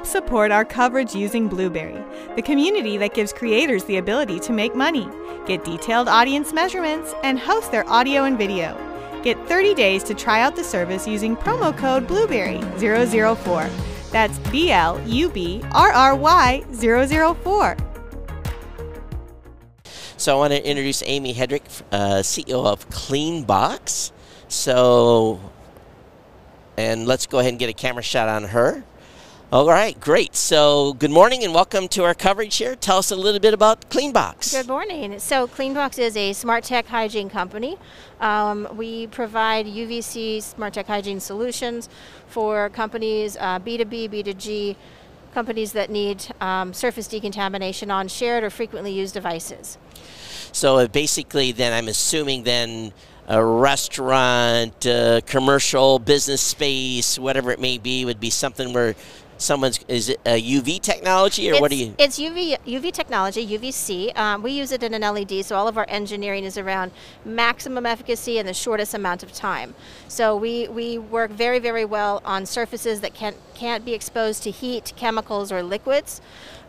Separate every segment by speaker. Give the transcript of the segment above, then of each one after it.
Speaker 1: Help support our coverage using Blubrry, the community that gives creators the ability to make money, get detailed audience measurements, and host their audio and video. Get 30 days to try out the service using promo code Blubrry004. That's B L U B R R Y 004.
Speaker 2: So I want to introduce Amy Hedrick, uh, CEO of CleanBox. So, and let's go ahead and get a camera shot on her. All right, great. So, good morning and welcome to our coverage here. Tell us a little bit about CleanBox.
Speaker 3: Good morning. So, CleanBox is a smart tech hygiene company. Um, we provide UVC smart tech hygiene solutions for companies uh, B2B, B2G, companies that need um, surface decontamination on shared or frequently used devices.
Speaker 2: So uh, basically, then I'm assuming then a restaurant, uh, commercial business space, whatever it may be, would be something where someone's is it a UV technology or
Speaker 3: it's,
Speaker 2: what do you?
Speaker 3: It's UV UV technology, UVC. Um, we use it in an LED, so all of our engineering is around maximum efficacy in the shortest amount of time. So we we work very very well on surfaces that can't can't be exposed to heat, chemicals, or liquids.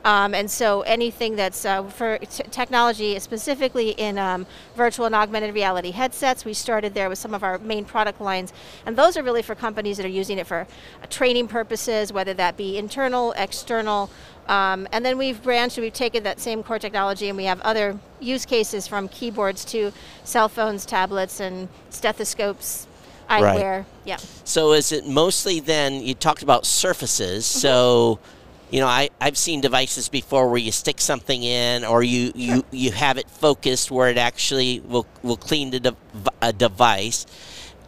Speaker 3: Um, and so anything that's uh, for technology, specifically in um, virtual and augmented reality headsets, we started there with some of our main product lines. And those are really for companies that are using it for uh, training purposes, whether that be internal, external. Um, and then we've branched, we've taken that same core technology and we have other use cases from keyboards to cell phones, tablets, and stethoscopes, eyewear. Right. Yeah.
Speaker 2: So is it mostly then, you talked about surfaces, mm-hmm. so you know, I, I've seen devices before where you stick something in or you, you, you have it focused where it actually will, will clean the de- a device.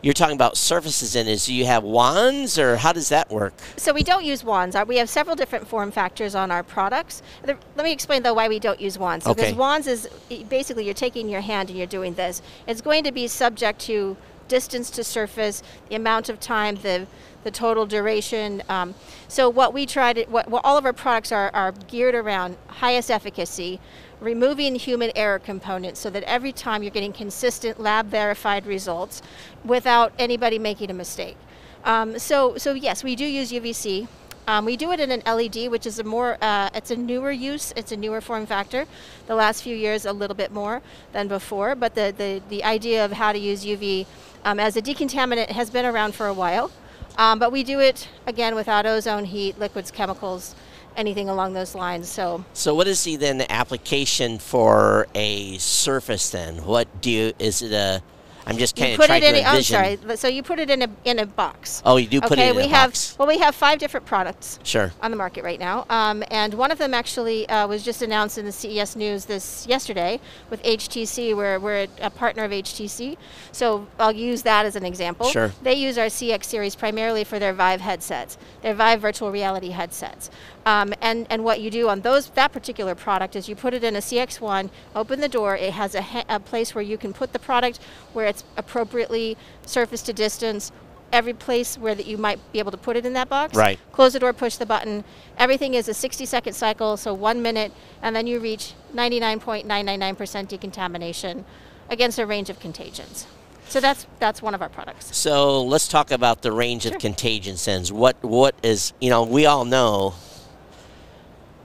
Speaker 2: You're talking about surfaces in is do you have wands or how does that work?
Speaker 3: So we don't use wands. We have several different form factors on our products. Let me explain though why we don't use wands.
Speaker 2: Okay.
Speaker 3: Because wands is basically you're taking your hand and you're doing this. It's going to be subject to distance to surface, the amount of time, the the total duration. Um, so what we try to, what, what all of our products are, are geared around highest efficacy, removing human error components so that every time you're getting consistent lab verified results without anybody making a mistake. Um, so, so yes, we do use UVC. Um, we do it in an LED, which is a more, uh, it's a newer use, it's a newer form factor. The last few years, a little bit more than before, but the, the, the idea of how to use UV um, as a decontaminant has been around for a while. Um, but we do it again without ozone, heat, liquids, chemicals, anything along those lines. So.
Speaker 2: So what is the then the application for a surface then? What do you is it a I'm just kind of trying to envision.
Speaker 3: I'm sorry. So you put it in a in a box.
Speaker 2: Oh, you do put
Speaker 3: okay,
Speaker 2: it in
Speaker 3: we
Speaker 2: a
Speaker 3: have,
Speaker 2: box.
Speaker 3: Well, we have five different products.
Speaker 2: Sure.
Speaker 3: On the market right now, um, and one of them actually uh, was just announced in the CES news this yesterday with HTC. Where we're a partner of HTC, so I'll use that as an example.
Speaker 2: Sure.
Speaker 3: They use our CX series primarily for their Vive headsets, their Vive virtual reality headsets. Um, and, and what you do on those that particular product is you put it in a CX1, open the door, it has a, a place where you can put the product where it's appropriately surface to distance, every place where that you might be able to put it in that box.
Speaker 2: Right.
Speaker 3: Close the door, push the button. Everything is a 60 second cycle, so one minute, and then you reach 99.999% decontamination against a range of contagions. So that's that's one of our products.
Speaker 2: So let's talk about the range sure. of contagions. What what is you know we all know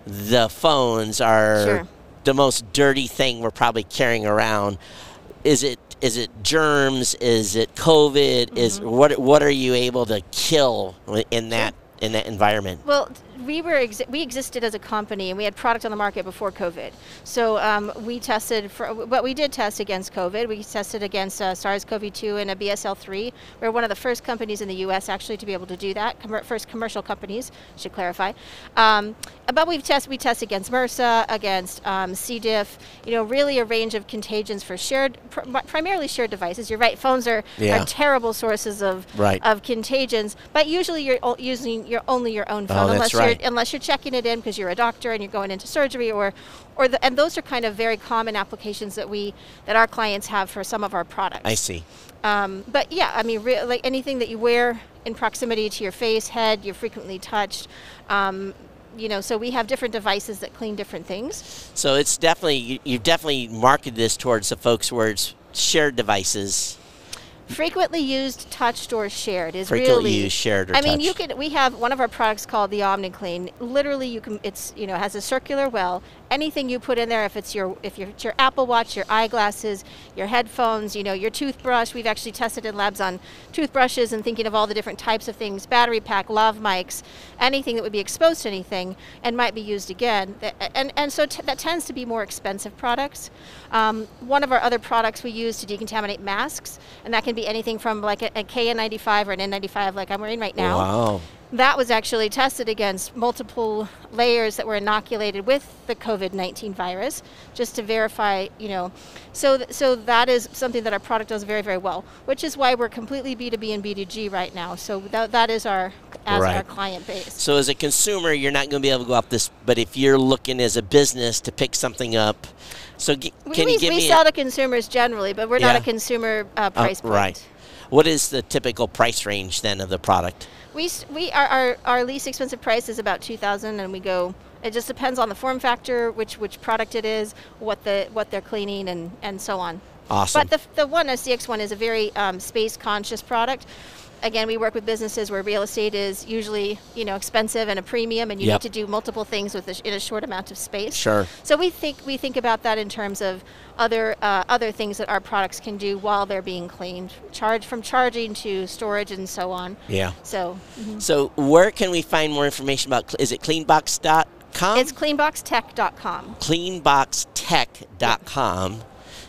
Speaker 2: the phones are
Speaker 3: sure.
Speaker 2: the most dirty thing we're probably carrying around. Is it is it germs? Is it COVID? Mm-hmm. Is what what are you able to kill in that in that environment?
Speaker 3: Well, we were exi- we existed as a company and we had product on the market before COVID. So um, we tested for, but we did test against COVID. We tested against uh, SARS-CoV-2 and a BSL-3. We are one of the first companies in the U.S. actually to be able to do that. Com- first commercial companies, should clarify. Um, but we've tested we test against MRSA, against um, C. diff. You know, really a range of contagions for shared, pr- primarily shared devices. You're right. Phones are,
Speaker 2: yeah.
Speaker 3: are terrible sources of
Speaker 2: right.
Speaker 3: of contagions. But usually you're o- using your only your own phone
Speaker 2: oh,
Speaker 3: unless
Speaker 2: right.
Speaker 3: you're unless you're checking it in because you're a doctor and you're going into surgery or or the, and those are kind of very common applications that we that our clients have for some of our products.
Speaker 2: I see.
Speaker 3: Um, but yeah, I mean, re- like anything that you wear in proximity to your face, head, you're frequently touched. Um, you know, so we have different devices that clean different things.
Speaker 2: So it's definitely you, you've definitely marketed this towards the folks where it's shared devices
Speaker 3: frequently used, touched, or shared is
Speaker 2: Frequently
Speaker 3: really
Speaker 2: used, shared, or
Speaker 3: I mean, you
Speaker 2: touched.
Speaker 3: can. We have one of our products called the OmniClean. Literally, you can. It's you know has a circular well. Anything you put in there, if it's your if your, it's your Apple Watch, your eyeglasses, your headphones, you know your toothbrush. We've actually tested in labs on toothbrushes and thinking of all the different types of things. Battery pack, lav mics, anything that would be exposed to anything and might be used again. And and so t- that tends to be more expensive products. Um, one of our other products we use to decontaminate masks, and that can be anything from like a, a KN95 or an N95, like I'm wearing right now.
Speaker 2: Wow.
Speaker 3: That was actually tested against multiple layers that were inoculated with the COVID-19 virus, just to verify, you know. So, th- so that is something that our product does very, very well, which is why we're completely B2B and B2G right now. So that, that is our as our client base.
Speaker 2: So as a consumer, you're not going to be able to go up this. But if you're looking as a business to pick something up, so g-
Speaker 3: We,
Speaker 2: can
Speaker 3: we,
Speaker 2: you give
Speaker 3: we
Speaker 2: me a-
Speaker 3: sell to consumers generally, but we're not a consumer uh,
Speaker 2: uh,
Speaker 3: price point.
Speaker 2: right? What is the typical price range then of the product?
Speaker 3: We, we our, our, our least expensive price is about 2000 and we go it just depends on the form factor which which product it is what the what they're cleaning and and so on
Speaker 2: Awesome.
Speaker 3: but the, the one a cx1 is a very um, space conscious product again we work with businesses where real estate is usually you know expensive and a premium and you
Speaker 2: Yep.
Speaker 3: need to do multiple things with a, in a short amount of space
Speaker 2: Sure.
Speaker 3: so we think we think about that in terms of other uh, other things that our products can do while they're being cleaned charge from charging to storage and so on
Speaker 2: Yeah.
Speaker 3: so
Speaker 2: So where can we find more information about? Is it cleanbox.com?
Speaker 3: It's cleanboxtech.com.
Speaker 2: cleanboxtech.com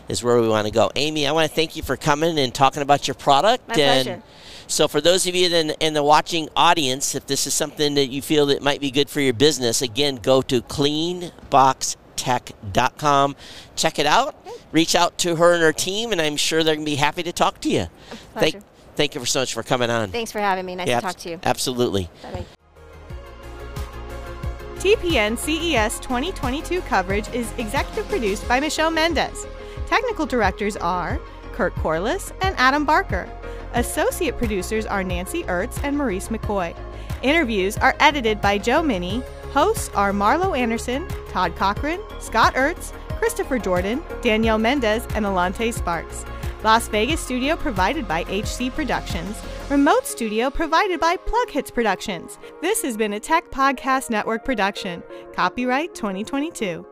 Speaker 2: is where we want to go. Amy, I want to thank you for coming and talking about your product.
Speaker 3: My
Speaker 2: and
Speaker 3: pleasure.
Speaker 2: So for those of you in, in the watching audience, if this is something that you feel that might be good for your business, again, go to cleanboxtech.com. Check it out. Reach out to her and her team, and I'm sure they're going to be happy to talk to you. Thank,
Speaker 3: Pleasure.
Speaker 2: thank you so much for coming on.
Speaker 3: Thanks for having me. Nice
Speaker 2: Yeah,
Speaker 3: to talk to you.
Speaker 2: Absolutely.
Speaker 3: Bye-bye.
Speaker 1: TPN CES 2022 coverage is executive produced by Michelle Mendez. Technical directors are Kurt Corliss and Adam Barker. Associate producers are Nancy Ertz and Maurice McCoy. Interviews are edited by Joe Minnie. Hosts are Marlo Anderson, Todd Cochran, Scott Ertz, Christopher Jordan, Danielle Mendez, and Alante Sparks. Las Vegas studio provided by HC Productions. Remote studio provided by PLUGHITZ Productions. This has been a Tech Podcast Network production. Copyright 2022.